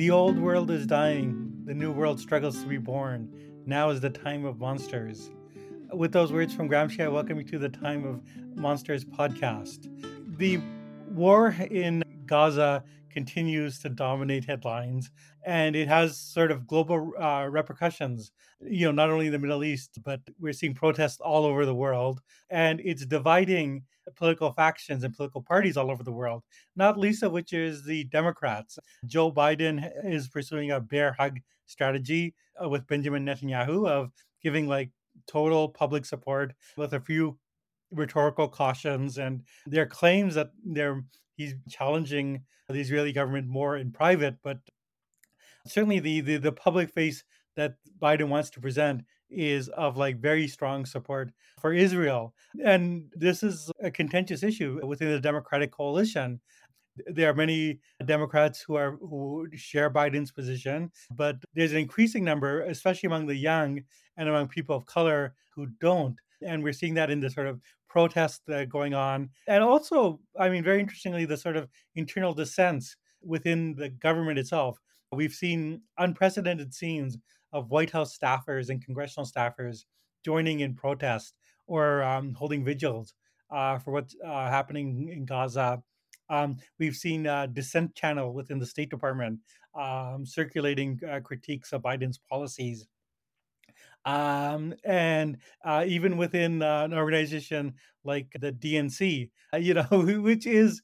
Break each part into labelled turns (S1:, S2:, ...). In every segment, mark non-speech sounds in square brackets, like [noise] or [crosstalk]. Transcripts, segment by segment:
S1: The old world is dying. The new world struggles to be born. Now is the time of monsters. With those words from Gramsci, I welcome you to the Time of Monsters podcast. The war in Gaza continues to dominate headlines, and it has sort of global uh, repercussions. You know, not only in the Middle East, but we're seeing protests all over the world, and it's dividing political factions and political parties all over the world, not least of which is the Democrats. Joe Biden is pursuing a bear hug strategy uh, with Benjamin Netanyahu of giving like total public support with a few rhetorical cautions and their claims that they're he's challenging the Israeli government more in private, but certainly the, the the public face that Biden wants to present is of like very strong support for Israel. And this is a contentious issue within the Democratic coalition. There are many Democrats who are who share Biden's position, but there's an increasing number, especially among the young and among people of color, who don't. And we're seeing that in the sort of protests that are going on. And also, I mean, very interestingly, the sort of internal dissents within the government itself. We've seen unprecedented scenes of White House staffers and congressional staffers joining in protest or um, holding vigils uh, for what's uh, happening in Gaza. Um, we've seen a dissent channel within the State Department um, circulating uh, critiques of Biden's policies. Um, and uh, even within uh, an organization like the DNC, uh, you know, [laughs] which is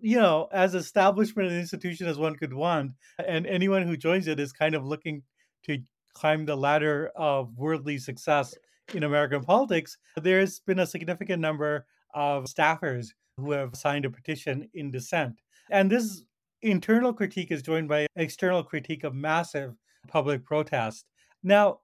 S1: you know, as establishment and institution as one could want, and anyone who joins it is kind of looking to climb the ladder of worldly success in American politics, there's been a significant number of staffers who have signed a petition in dissent. And this internal critique is joined by external critique of massive public protest. Now,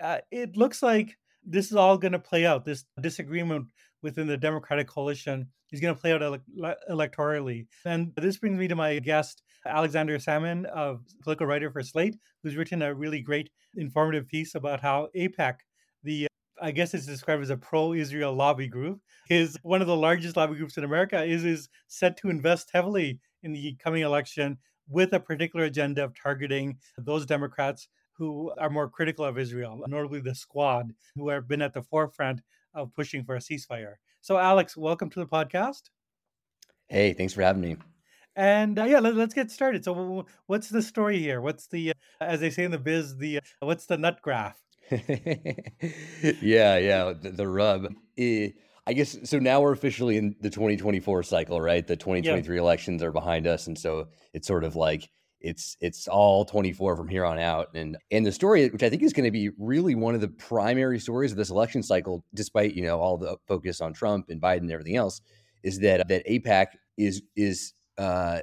S1: uh, it looks like this is all going to play out. This disagreement within the Democratic coalition is going to play out ele- electorally. And this brings me to my guest, Alexander Sammon, a political writer for Slate, who's written a really great informative piece about how AIPAC, the I guess it's described as a pro-Israel lobby group, is one of the largest lobby groups in America, is is set to invest heavily in the coming election with a particular agenda of targeting those Democrats who are more critical of Israel, notably the squad, who have been at the forefront of pushing for a ceasefire. So, Alex, welcome to the podcast.
S2: Hey, thanks for having me.
S1: And uh, yeah, let, us get started. So, what's the story here? What's the, uh, as they say in the biz, the uh, what's the nut graph? [laughs]
S2: yeah, yeah, the, the rub. Eh, I guess so. Now we're officially in the 2024 cycle, right? The 2023 yeah. elections are behind us, and so it's sort of like it's it's all 24 from here on out and and the story which i think is going to be really one of the primary stories of this election cycle despite you know all the focus on trump and biden and everything else is that that AIPAC is is uh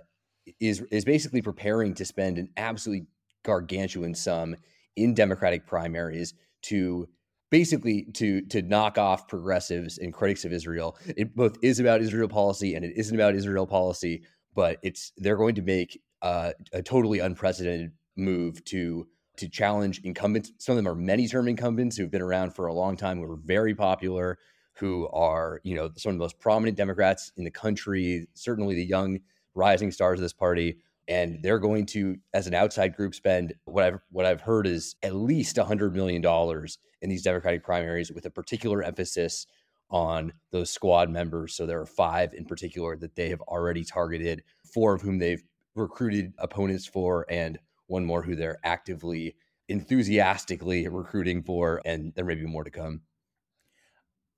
S2: is is basically preparing to spend an absolutely gargantuan sum in democratic primaries to basically to to knock off progressives and critics of israel. It both is about israel policy and it isn't about israel policy but it's they're going to make uh, a totally unprecedented move to to challenge incumbents. Some of them are many term incumbents who've been around for a long time, who are very popular, who are you know some of the most prominent Democrats in the country. Certainly, the young rising stars of this party. And they're going to, as an outside group, spend what I've what I've heard is at least hundred million dollars in these Democratic primaries, with a particular emphasis on those squad members. So there are five in particular that they have already targeted, four of whom they've recruited opponents for, and one more who they're actively, enthusiastically recruiting for, and there may be more to come.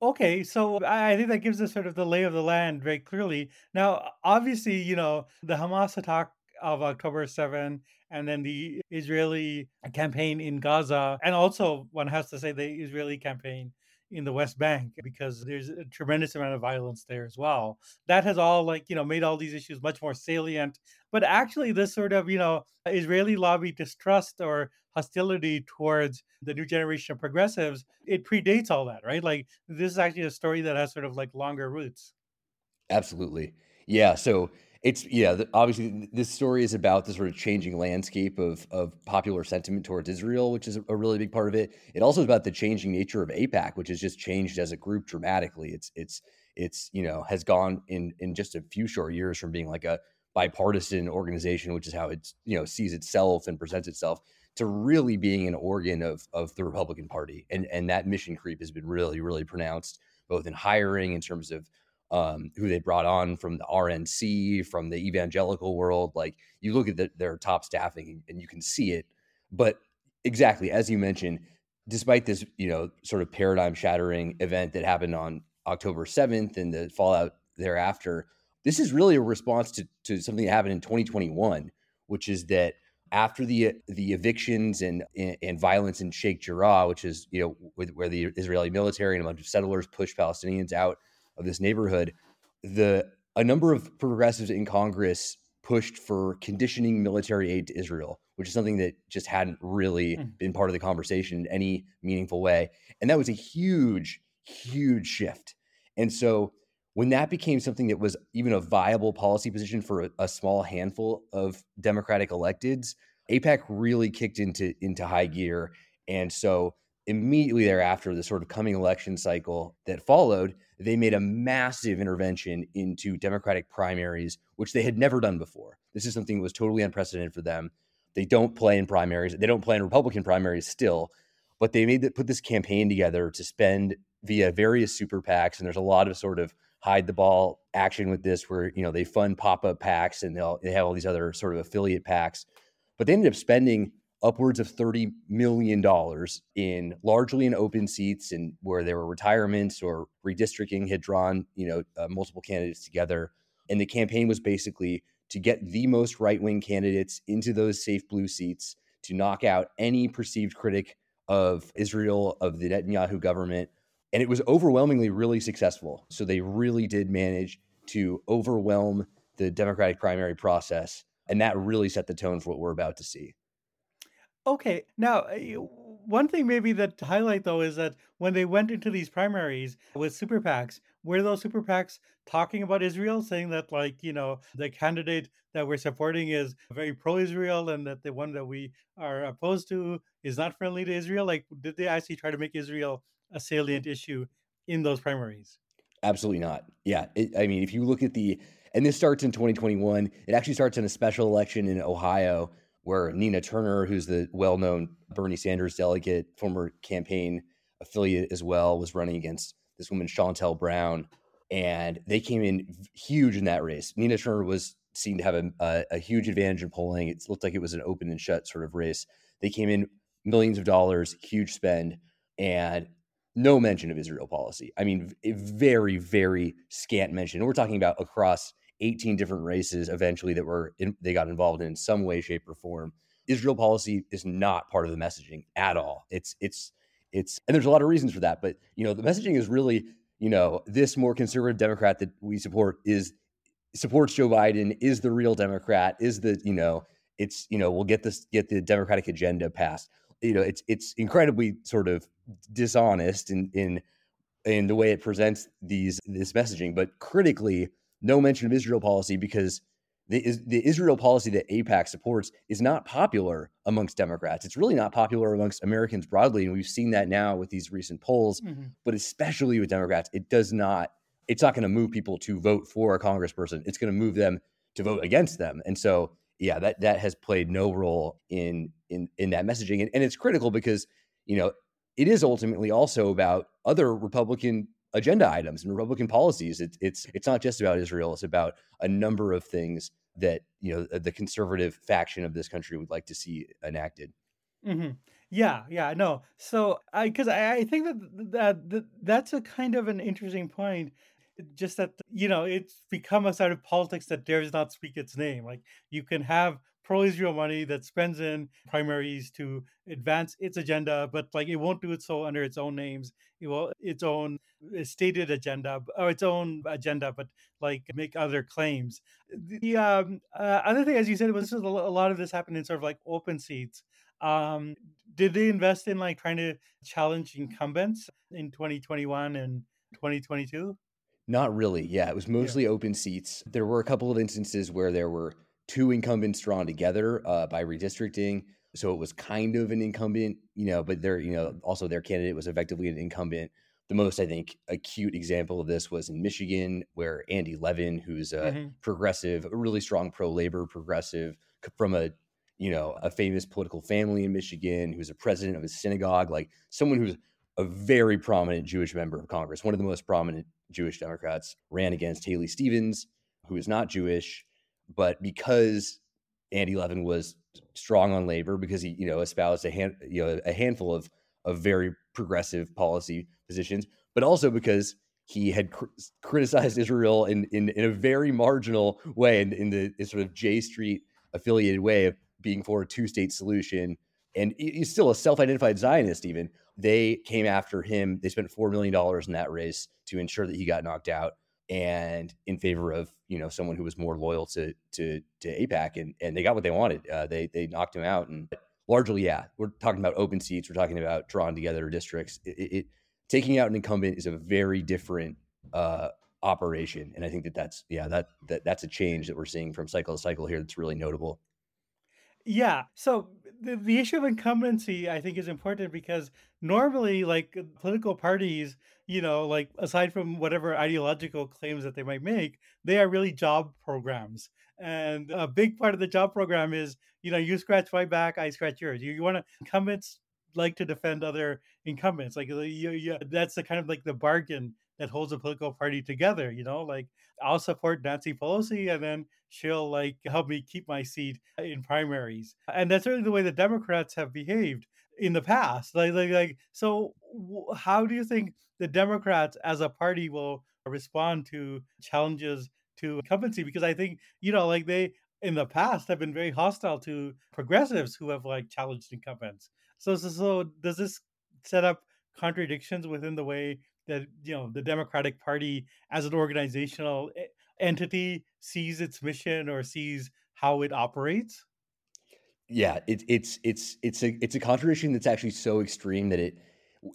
S1: Okay, so I think that gives us sort of the lay of the land very clearly. Now, obviously, you know, the Hamas attack of October 7 and then the Israeli campaign in Gaza, and also one has to say the Israeli campaign in the West Bank because there's a tremendous amount of violence there as well. That has all like, you know, made all these issues much more salient. But actually this sort of, you know, Israeli lobby distrust or hostility towards the new generation of progressives, it predates all that, right? Like this is actually a story that has sort of like longer roots.
S2: Absolutely. Yeah, so it's yeah, obviously this story is about the sort of changing landscape of of popular sentiment towards Israel, which is a, a really big part of it. It also is about the changing nature of AIPAC which has just changed as a group dramatically. It's it's it's you know has gone in in just a few short years from being like a bipartisan organization, which is how it's you know sees itself and presents itself, to really being an organ of of the Republican Party, and and that mission creep has been really really pronounced both in hiring in terms of um, who they brought on from the RNC, from the evangelical world. Like you look at the, their top staffing and you can see it. But exactly as you mentioned, despite this, you know, sort of paradigm shattering event that happened on October 7th and the fallout thereafter, this is really a response to, to something that happened in 2021, which is that after the the evictions and, and, violence in Sheikh Jarrah, which is you know with, where the Israeli military and a bunch of settlers pushed Palestinians out of this neighborhood, the a number of progressives in Congress pushed for conditioning military aid to Israel, which is something that just hadn't really mm. been part of the conversation in any meaningful way. And that was a huge, huge shift. And so when that became something that was even a viable policy position for a, a small handful of Democratic electeds, AIPAC really kicked into into high gear. And so immediately thereafter, the sort of coming election cycle that followed, they made a massive intervention into Democratic primaries, which they had never done before. This is something that was totally unprecedented for them. They don't play in primaries. They don't play in Republican primaries still, but they made the, put this campaign together to spend via various super PACs. And there's a lot of sort of hide the ball action with this, where you know they fund pop up PACs and they'll they have all these other sort of affiliate PACs. But they ended up spending upwards of $30 million in largely in open seats and where there were retirements or redistricting had drawn, you know, uh, multiple candidates together. And the campaign was basically to get the most right wing candidates into those safe blue seats to knock out any perceived critic of Israel, of the Netanyahu government. And it was overwhelmingly really successful. So they really did manage to overwhelm the Democratic primary process. And that really set the tone for what we're about to see.
S1: Okay. Now, uh, one thing maybe that to highlight though is that when they went into these primaries with super PACs, were those super PACs talking about Israel, saying that like you know the candidate that we're supporting is very pro-Israel and that the one that we are opposed to is not friendly to Israel? Like, did they actually try to make Israel a salient issue in those primaries?
S2: Absolutely not. Yeah, it, I mean, if you look at the and this starts in 2021, it actually starts in a special election in Ohio where Nina Turner, who's the well known Bernie Sanders delegate, former campaign affiliate as well, was running against this woman, Shontel Brown. And they came in huge in that race. Nina Turner was seen to have a, a, a huge advantage in polling. It looked like it was an open and shut sort of race. They came in millions of dollars, huge spend, and no mention of Israel policy. I mean, very, very scant mention. We're talking about across 18 different races eventually that were in, they got involved in, in some way, shape, or form. Israel policy is not part of the messaging at all. It's it's it's and there's a lot of reasons for that, but you know the messaging is really you know this more conservative Democrat that we support is supports Joe Biden is the real Democrat is the you know it's you know we'll get this get the Democratic agenda passed. You know it's it's incredibly sort of dishonest in in in the way it presents these this messaging, but critically no mention of Israel policy because the, the Israel policy that AIPAC supports is not popular amongst Democrats. It's really not popular amongst Americans broadly. And we've seen that now with these recent polls, mm-hmm. but especially with Democrats, it does not, it's not going to move people to vote for a congressperson. It's going to move them to vote against them. And so, yeah, that, that has played no role in, in, in that messaging. And, and it's critical because, you know, it is ultimately also about other Republican agenda items and Republican policies. It's it's it's not just about Israel. It's about a number of things that you know the conservative faction of this country would like to see enacted.
S1: Mm-hmm. Yeah, yeah, no. So I because I, I think that, that that that's a kind of an interesting point. Just that you know it's become a side of politics that dares not speak its name. Like you can have pro-Israel money that spends in primaries to advance its agenda, but like it won't do it so under its own names. It will its own uh, stated agenda or its own agenda, but like make other claims. The um, uh, other thing, as you said, was a lot of this happened in sort of like open seats. Um, did they invest in like trying to challenge incumbents in 2021 and 2022?
S2: Not really. Yeah, it was mostly yeah. open seats. There were a couple of instances where there were two incumbents drawn together uh, by redistricting. So it was kind of an incumbent, you know, but their, you know, also their candidate was effectively an incumbent. The most, I think, acute example of this was in Michigan, where Andy Levin, who's a mm-hmm. progressive, a really strong pro labor progressive from a you know, a famous political family in Michigan who's a president of a synagogue, like someone who's a very prominent Jewish member of Congress, one of the most prominent Jewish Democrats, ran against Haley Stevens, who is not Jewish, but because Andy Levin was strong on labor, because he, you know, espoused a hand, you know, a handful of of very progressive policy positions, but also because he had cr- criticized Israel in, in in a very marginal way, in, in the in sort of J Street affiliated way of being for a two state solution. And he's still a self identified Zionist, even. They came after him. They spent $4 million in that race to ensure that he got knocked out and in favor of you know someone who was more loyal to to to AIPAC, and and they got what they wanted. Uh, they they knocked him out and largely yeah we're talking about open seats. We're talking about drawn together districts. It, it, it taking out an incumbent is a very different uh, operation and I think that that's yeah that that that's a change that we're seeing from cycle to cycle here that's really notable.
S1: Yeah. So the, the issue of incumbency, I think, is important because normally, like political parties, you know, like aside from whatever ideological claims that they might make, they are really job programs. And a big part of the job program is, you know, you scratch my back, I scratch yours. You, you want to incumbents like to defend other incumbents. Like you, you, that's the kind of like the bargain that holds a political party together. You know, like I'll support Nancy Pelosi, and then she'll like help me keep my seat in primaries. And that's really the way the Democrats have behaved in the past. Like, like, like. So, how do you think the Democrats as a party will respond to challenges to incumbency? Because I think you know, like they in the past have been very hostile to progressives who have like challenged incumbents. So, so, so does this set up contradictions within the way that you know the Democratic Party as an organizational eh, entity sees its mission or sees how it operates?
S2: Yeah, it, it's it's it's a it's a contradiction that's actually so extreme that it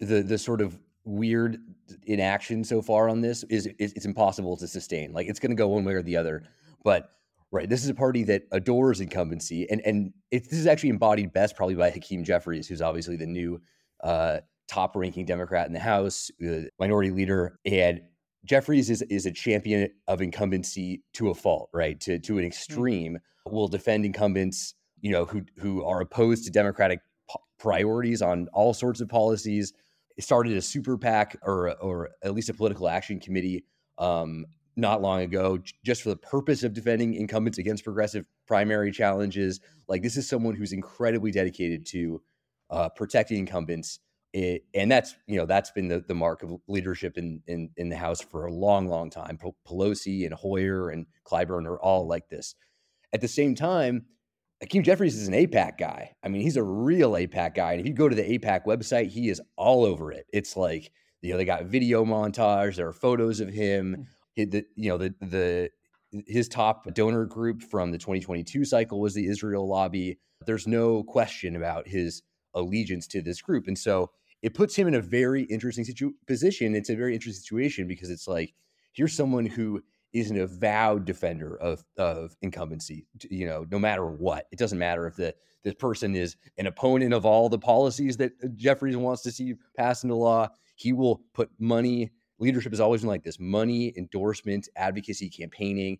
S2: the the sort of weird inaction so far on this is, is it's impossible to sustain. Like it's going to go one way or the other. But right, this is a party that adores incumbency, and and it, this is actually embodied best probably by Hakeem Jeffries, who's obviously the new uh, top ranking Democrat in the House, the minority leader. And Jeffries is, is a champion of incumbency to a fault, right? To, to an mm. extreme, mm-hmm. will defend incumbents, you know, who, who are opposed to Democratic p- priorities on all sorts of policies. It started a super PAC or, or at least a political action committee um, not long ago, just for the purpose of defending incumbents against progressive primary challenges. Like this is someone who's incredibly dedicated to uh, protecting incumbents it, and that's you know that's been the, the mark of leadership in, in in the House for a long, long time. Pelosi and Hoyer and Clyburn are all like this. At the same time, Hakeem Jeffries is an AIPAC guy. I mean, he's a real AIPAC guy, and if you go to the AIPAC website, he is all over it. It's like you know they got video montage, there are photos of him. Hmm. He, the, you know the the his top donor group from the 2022 cycle was the Israel lobby. There's no question about his allegiance to this group, and so it puts him in a very interesting situ- position. It's a very interesting situation because it's like here's someone who is an avowed defender of of incumbency. You know, no matter what, it doesn't matter if the this person is an opponent of all the policies that uh, Jeffries wants to see passed into law. He will put money. Leadership has always been like this: money, endorsement, advocacy, campaigning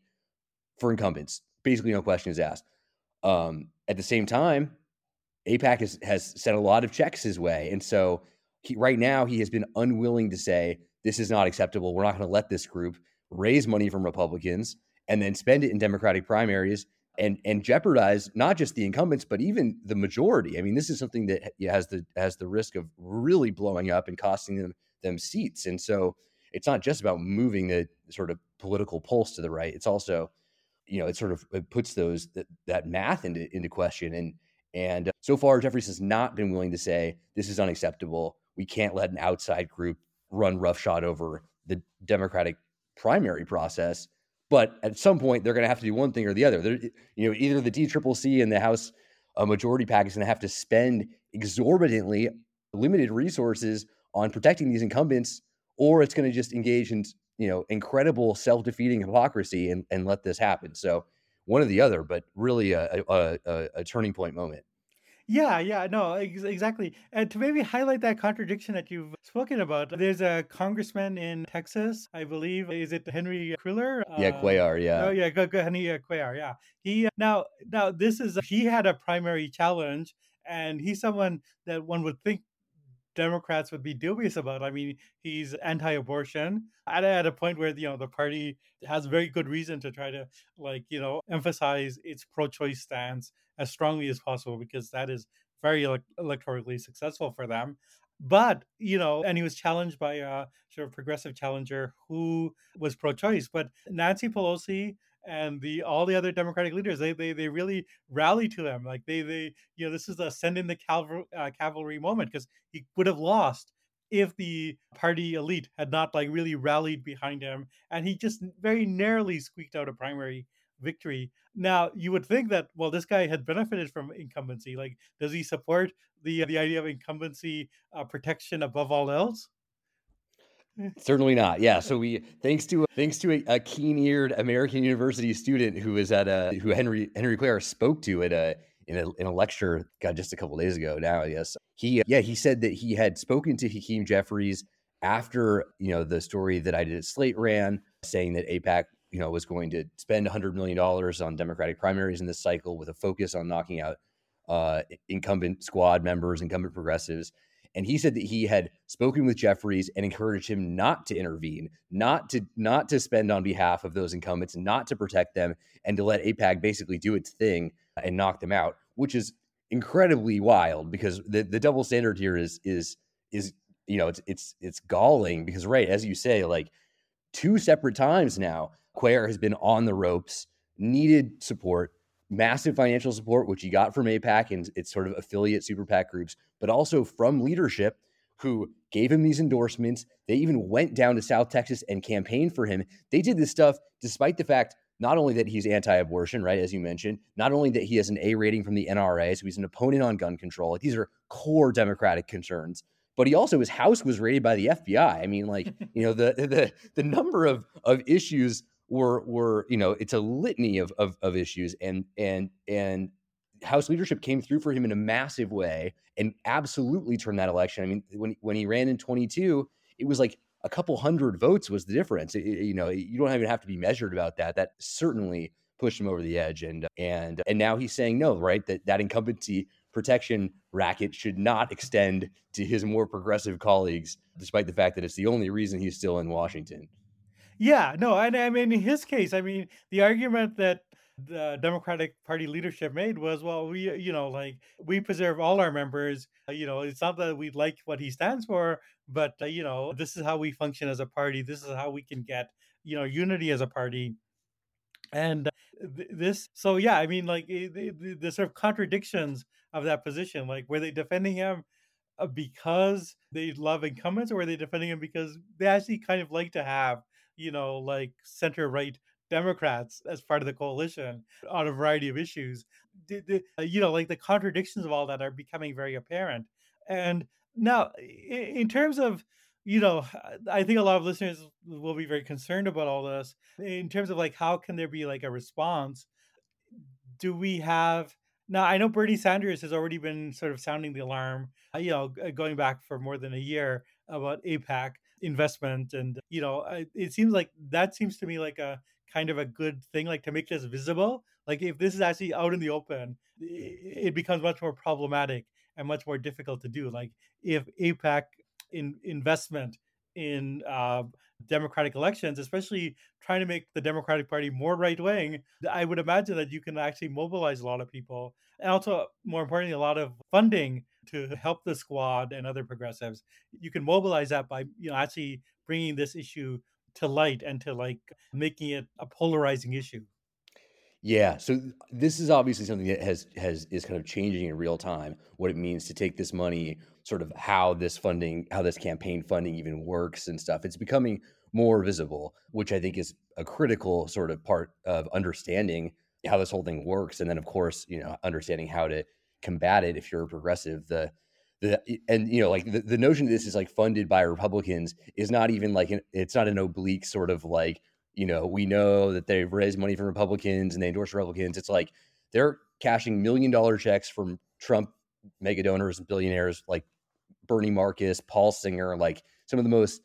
S2: for incumbents. Basically, no questions asked. Um, at the same time, AIPAC has, has sent a lot of checks his way, and so he, right now he has been unwilling to say this is not acceptable. We're not going to let this group raise money from Republicans and then spend it in Democratic primaries and and jeopardize not just the incumbents but even the majority. I mean, this is something that has the has the risk of really blowing up and costing them them seats. And so it's not just about moving the sort of political pulse to the right. It's also, you know, it sort of it puts those that, that math into into question. And and uh, so far, Jeffries has not been willing to say this is unacceptable. We can't let an outside group run roughshod over the Democratic primary process. But at some point, they're going to have to do one thing or the other. They're, you know, either the DCCC and the House uh, majority PAC is going to have to spend exorbitantly limited resources on protecting these incumbents, or it's going to just engage in you know incredible self-defeating hypocrisy and, and let this happen. So one or the other, but really a, a, a, a turning point moment.
S1: Yeah, yeah, no, ex- exactly. And to maybe highlight that contradiction that you've spoken about, there's a congressman in Texas, I believe. Is it Henry Cuellar?
S2: Yeah, uh, Cuellar. Yeah.
S1: Oh, yeah, go, go, Henry uh, Cuellar. Yeah. He now now this is he had a primary challenge, and he's someone that one would think Democrats would be dubious about. I mean, he's anti-abortion at, at a point where you know the party has very good reason to try to like you know emphasize its pro-choice stance as strongly as possible because that is very ele- electorally successful for them. But you know, and he was challenged by a sort of progressive challenger who was pro-choice. But Nancy Pelosi and the all the other Democratic leaders they they they really rally to him. Like they they you know this is a send in the cavalry uh, cavalry moment because he would have lost if the party elite had not like really rallied behind him, and he just very narrowly squeaked out a primary victory. Now you would think that well, this guy had benefited from incumbency. Like, does he support the the idea of incumbency uh, protection above all else? [laughs]
S2: Certainly not. Yeah. So we thanks to thanks to a, a keen-eared American University student who was at a who Henry Henry Cuellar spoke to at a in a in a lecture God just a couple days ago now. Yes. He uh, yeah he said that he had spoken to Hakeem Jeffries after you know the story that I did at Slate ran saying that AIPAC you know was going to spend 100 million dollars on Democratic primaries in this cycle with a focus on knocking out uh, incumbent squad members, incumbent progressives. And he said that he had spoken with Jeffries and encouraged him not to intervene, not to not to spend on behalf of those incumbents, not to protect them, and to let AIPAC basically do its thing and knock them out, which is incredibly wild because the, the double standard here is is is you know it's it's it's galling because right as you say like two separate times now Cuellar has been on the ropes, needed support, massive financial support, which he got from AIPAC and its sort of affiliate super PAC groups, but also from leadership who gave him these endorsements. They even went down to South Texas and campaigned for him. They did this stuff despite the fact not only that he's anti-abortion, right, as you mentioned, not only that he has an A rating from the NRA, so he's an opponent on gun control. Like these are core Democratic concerns. But he also his house was raided by the FBI. I mean, like [laughs] you know the the the number of of issues were were you know it's a litany of, of of issues and and and House leadership came through for him in a massive way and absolutely turned that election. I mean, when when he ran in 22, it was like a couple hundred votes was the difference. It, you know, you don't even have to be measured about that. That certainly pushed him over the edge. And and and now he's saying no, right? That that incumbency protection racket should not extend to his more progressive colleagues, despite the fact that it's the only reason he's still in Washington.
S1: Yeah, no, and I mean in his case, I mean the argument that the Democratic Party leadership made was, well, we, you know, like we preserve all our members. Uh, you know, it's not that we like what he stands for, but uh, you know, this is how we function as a party. This is how we can get, you know, unity as a party. And uh, th- this, so yeah, I mean, like the, the, the sort of contradictions of that position, like were they defending him because they love incumbents, or were they defending him because they actually kind of like to have you know, like center right Democrats as part of the coalition on a variety of issues. The, the, uh, you know, like the contradictions of all that are becoming very apparent. And now, in terms of, you know, I think a lot of listeners will be very concerned about all this. In terms of like, how can there be like a response? Do we have now? I know Bernie Sanders has already been sort of sounding the alarm, uh, you know, going back for more than a year about AIPAC investment and you know it seems like that seems to me like a kind of a good thing like to make this visible. Like if this is actually out in the open it becomes much more problematic and much more difficult to do. Like if AIPAC in investment in uh, democratic elections, especially trying to make the Democratic Party more right wing, I would imagine that you can actually mobilize a lot of people. And also, more importantly, a lot of funding to help the squad and other progressives. You can mobilize that by, you know, actually bringing this issue to light and to like making it a polarizing issue.
S2: Yeah, so this is obviously something that has has is kind of changing in real time. What it means to take this money, sort of how this funding, how this campaign funding even works and stuff. It's becoming more visible, which I think is a critical sort of part of understanding how this whole thing works, and then of course, you know, understanding how to combat it if you're a progressive. The the and you know like the, the notion that this is like funded by Republicans is not even like an, it's not an oblique sort of like you know, we know that they've raised money from Republicans and they endorse Republicans. It's like they're cashing million dollar checks from Trump mega donors and billionaires like Bernie Marcus, Paul Singer, like some of the most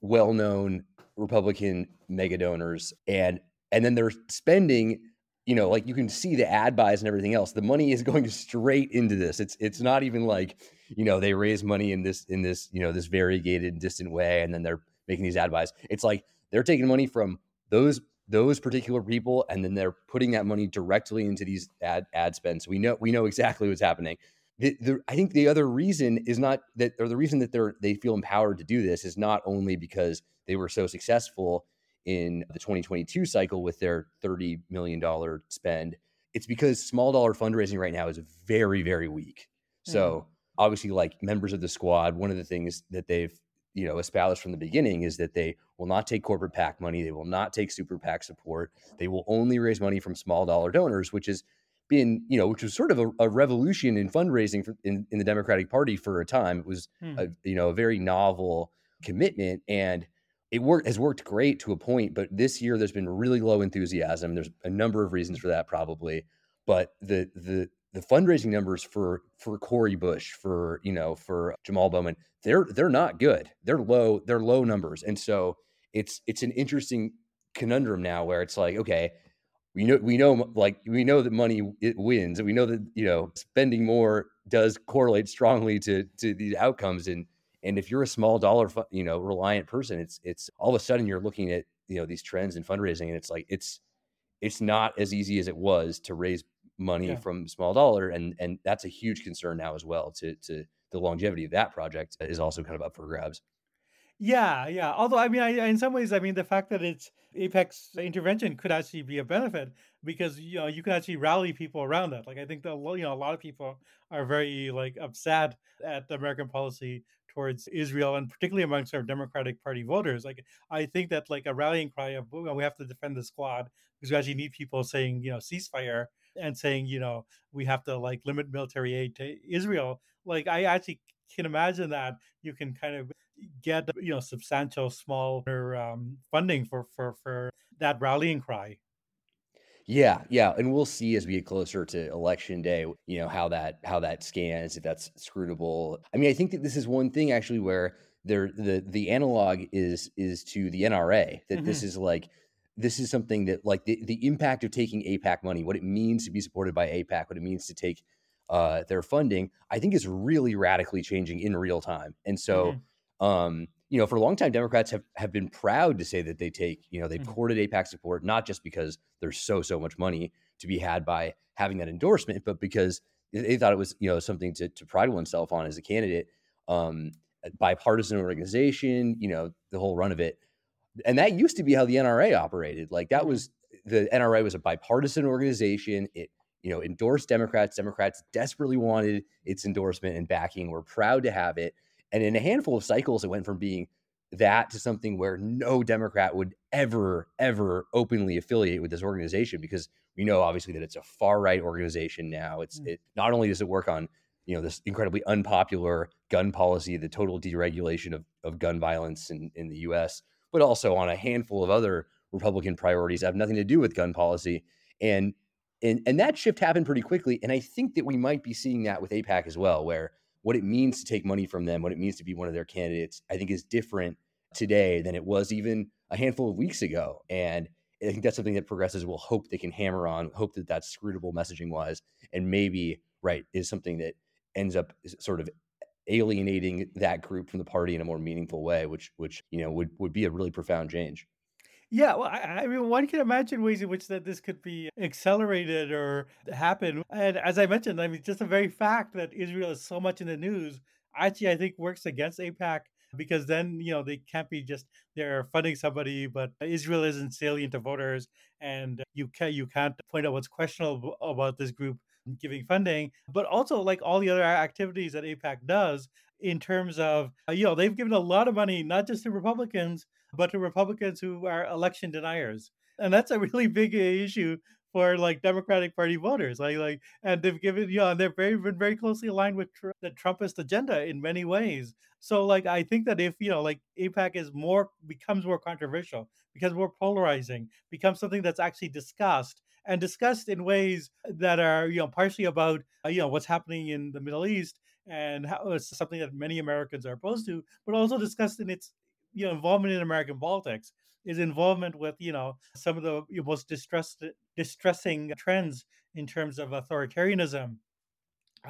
S2: well known Republican mega donors. And and then they're spending, you know, like you can see the ad buys and everything else. The money is [laughs] going straight into this. It's it's not even like, you know, they raise money in this in this, you know, this variegated, and distant way, and then they're making these ad buys. It's like they're taking money from those those particular people, and then they're putting that money directly into these ad ad spends. we know we know exactly what's happening. The, the, I think the other reason is not that, or the reason that they're they feel empowered to do this is not only because they were so successful in the 2022 cycle with their 30 million dollar spend. It's because small dollar fundraising right now is very very weak. Mm. So obviously, like members of the squad, one of the things that they've you know established from the beginning is that they will not take corporate PAC money, they will not take super PAC support, they will only raise money from small dollar donors, which has been you know which was sort of a, a revolution in fundraising for, in, in the Democratic Party for a time. It was hmm. a, you know a very novel commitment and it worked has worked great to a point, but this year there's been really low enthusiasm. There's a number of reasons for that probably, but the the the fundraising numbers for for Cori Bush, for you know, for Jamal Bowman, they're they're not good. They're low. They're low numbers, and so it's it's an interesting conundrum now where it's like, okay, we know we know like we know that money it wins, and we know that you know spending more does correlate strongly to to these outcomes, and and if you're a small dollar you know reliant person, it's it's all of a sudden you're looking at you know these trends in fundraising, and it's like it's it's not as easy as it was to raise money yeah. from small dollar and and that's a huge concern now as well to to the longevity of that project is also kind of up for grabs
S1: yeah yeah although i mean I, in some ways i mean the fact that it's AIPAC's intervention could actually be a benefit because you know you can actually rally people around that like i think that you know a lot of people are very like upset at the american policy towards Israel and particularly amongst our Democratic Party voters. Like I think that like a rallying cry of we have to defend the squad because we actually need people saying you know ceasefire and saying, you know, we have to like limit military aid to Israel. Like I actually can imagine that you can kind of get you know substantial small um, funding for for for that rallying cry.
S2: Yeah, yeah, and we'll see as we get closer to election day, you know, how that how that scans, if that's scrutable. I mean, I think that this is one thing actually where there the the analog is is to the NRA that mm-hmm. this is like this is something that like the, the impact of taking AIPAC money, what it means to be supported by AIPAC, what it means to take uh, their funding, I think is really radically changing in real time. And so, mm-hmm. um, you know, for a long time, Democrats have, have been proud to say that they take, you know, they've mm-hmm. courted AIPAC support, not just because there's so, so much money to be had by having that endorsement, but because they thought it was, you know, something to, to pride oneself on as a candidate. Um, bipartisan organization, you know, the whole run of it and that used to be how the NRA operated. Like that mm-hmm. was the NRA was a bipartisan organization. It you know endorsed Democrats. Democrats desperately wanted its endorsement and backing. We're proud to have it. And in a handful of cycles, it went from being that to something where no Democrat would ever, ever openly affiliate with this organization because we know obviously that it's a far right organization now. It's mm. it not only does it work on you know this incredibly unpopular gun policy, the total deregulation of, of gun violence in, in the US, but also on a handful of other Republican priorities that have nothing to do with gun policy. And and and that shift happened pretty quickly. And I think that we might be seeing that with AIPAC as well, where what it means to take money from them, what it means to be one of their candidates, I think is different today than it was even a handful of weeks ago. And I think that's something that progressives will hope they can hammer on, hope that that's scrutable messaging wise, and maybe right is something that ends up sort of alienating that group from the party in a more meaningful way, which which you know would would be a really profound change.
S1: Yeah, well, I, I mean, one can imagine ways in which that this could be accelerated or happen. And as I mentioned, I mean, just the very fact that Israel is so much in the news actually, I think, works against AIPAC because then you know they can't be just they're funding somebody, but Israel isn't salient to voters, and you can you can't point out what's questionable about this group giving funding, but also like all the other activities that AIPAC does in terms of, you know, they've given a lot of money, not just to Republicans, but to Republicans who are election deniers. And that's a really big issue for like Democratic Party voters. Like, like, and they've given, you know, they've very, been very closely aligned with tr- the Trumpist agenda in many ways. So, like, I think that if you know, like, AIPAC is more becomes more controversial, becomes more polarizing, becomes something that's actually discussed, and discussed in ways that are you know partially about uh, you know what's happening in the Middle East and how it's something that many Americans are opposed to, but also discussed in its you know involvement in American politics is involvement with you know some of the most distressed distressing trends in terms of authoritarianism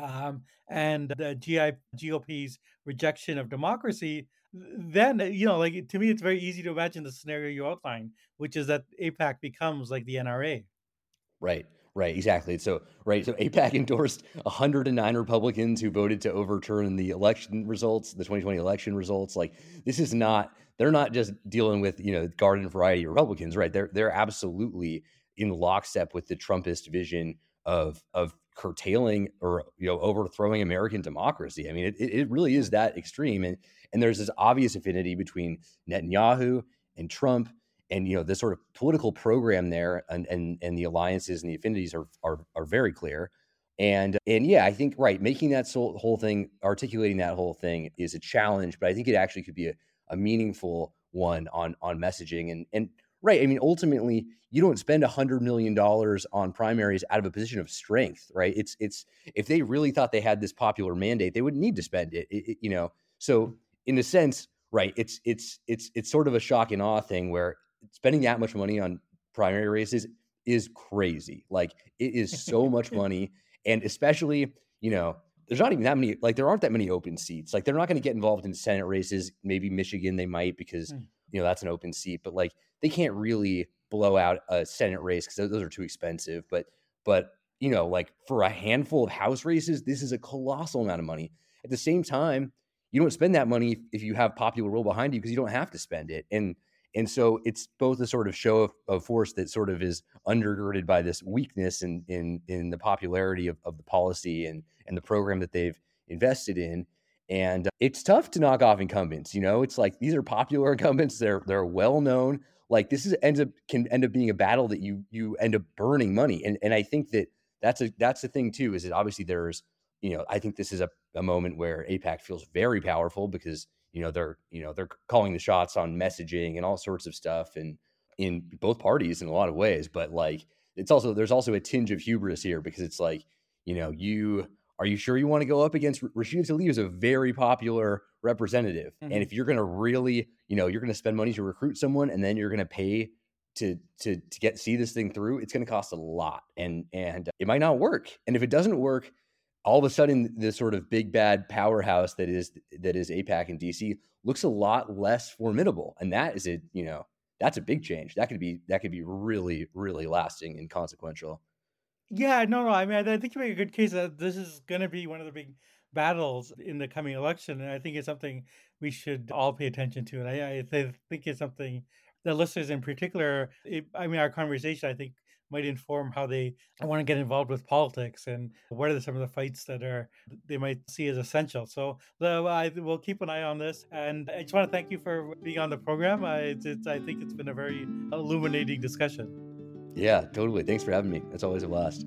S1: um, and the GI, GOP's rejection of democracy, then you know, like to me, it's very easy to imagine the scenario you outline, which is that AIPAC becomes like the NRA.
S2: Right. Right, exactly. So, right, so AIPAC [laughs] endorsed 109 Republicans who voted to overturn the election results, the 2020 election results. Like, this is not they're not just dealing with you know garden variety Republicans, right? They're they're absolutely in lockstep with the Trumpist vision of of curtailing or you know overthrowing American democracy. I mean, it it really is that extreme, and and there's this obvious affinity between Netanyahu and Trump and you know the sort of political program there and and and the alliances and the affinities are are are very clear. And and yeah i think right making that whole thing articulating that whole thing is a challenge but i think it actually could be a, a meaningful one on on messaging and and right i mean ultimately you don't spend a hundred million dollars on primaries out of a position of strength right? It's it's if they really thought they had this popular mandate they wouldn't need to spend it, it, it you know? So in a sense right it's it's it's it's sort of a shock and awe thing where spending that much money on primary races is crazy. Like it is so much [laughs] money, and especially you know there's not even that many like there aren't that many open seats. Like they're not going to get involved in Senate races. Maybe Michigan they might because mm. you know that's an open seat, but like they can't really blow out a Senate race because those are too expensive. But but you know like for a handful of House races, this is a colossal amount of money. At the same time, you don't spend that money if you have popular will behind you because you don't have to spend it and and so it's both a sort of show of, of, force that sort of is undergirded by this weakness in in in the popularity of, of the policy and and the program that they've invested in. And uh, it's tough to knock off incumbents. You know, it's like these are popular [laughs] incumbents. They're they're well known. Like this is ends up can end up being a battle that you you end up burning money. And and I think that that's a that's the thing too. Is that obviously there's you know I think this is a, a moment where AIPAC feels very powerful because you know they're you know they're calling the shots on messaging and all sorts of stuff and in both parties in a lot of ways but like it's also there's also a tinge of hubris here because it's like you know you are you sure you want to go up against Rashida Tlaib is a very popular representative mm-hmm. and if you're going to really you know you're going to spend money to recruit someone and then you're going to pay to to to get see this thing through it's going to cost a lot and and it might not work and if it doesn't work all of a sudden this sort of big bad powerhouse that is that is AIPAC in DC looks a lot less formidable, and that is a you know that's a big change. That could be that could be really really lasting and consequential.
S1: Yeah, no, no. I mean, I think you make a good case that this is going to be one of the big battles in the coming election, and I think it's something we should all pay attention to. And I, I think it's something the listeners in particular. It, I mean, our conversation, I think, might inform how they want to get involved with politics and what are some of the fights that are they might see as essential. So the, I will keep an eye on this, and I just want to thank you for being on the program. I, it's, it's, I think it's been a very illuminating discussion.
S2: Yeah, totally. Thanks for having me. It's always a blast.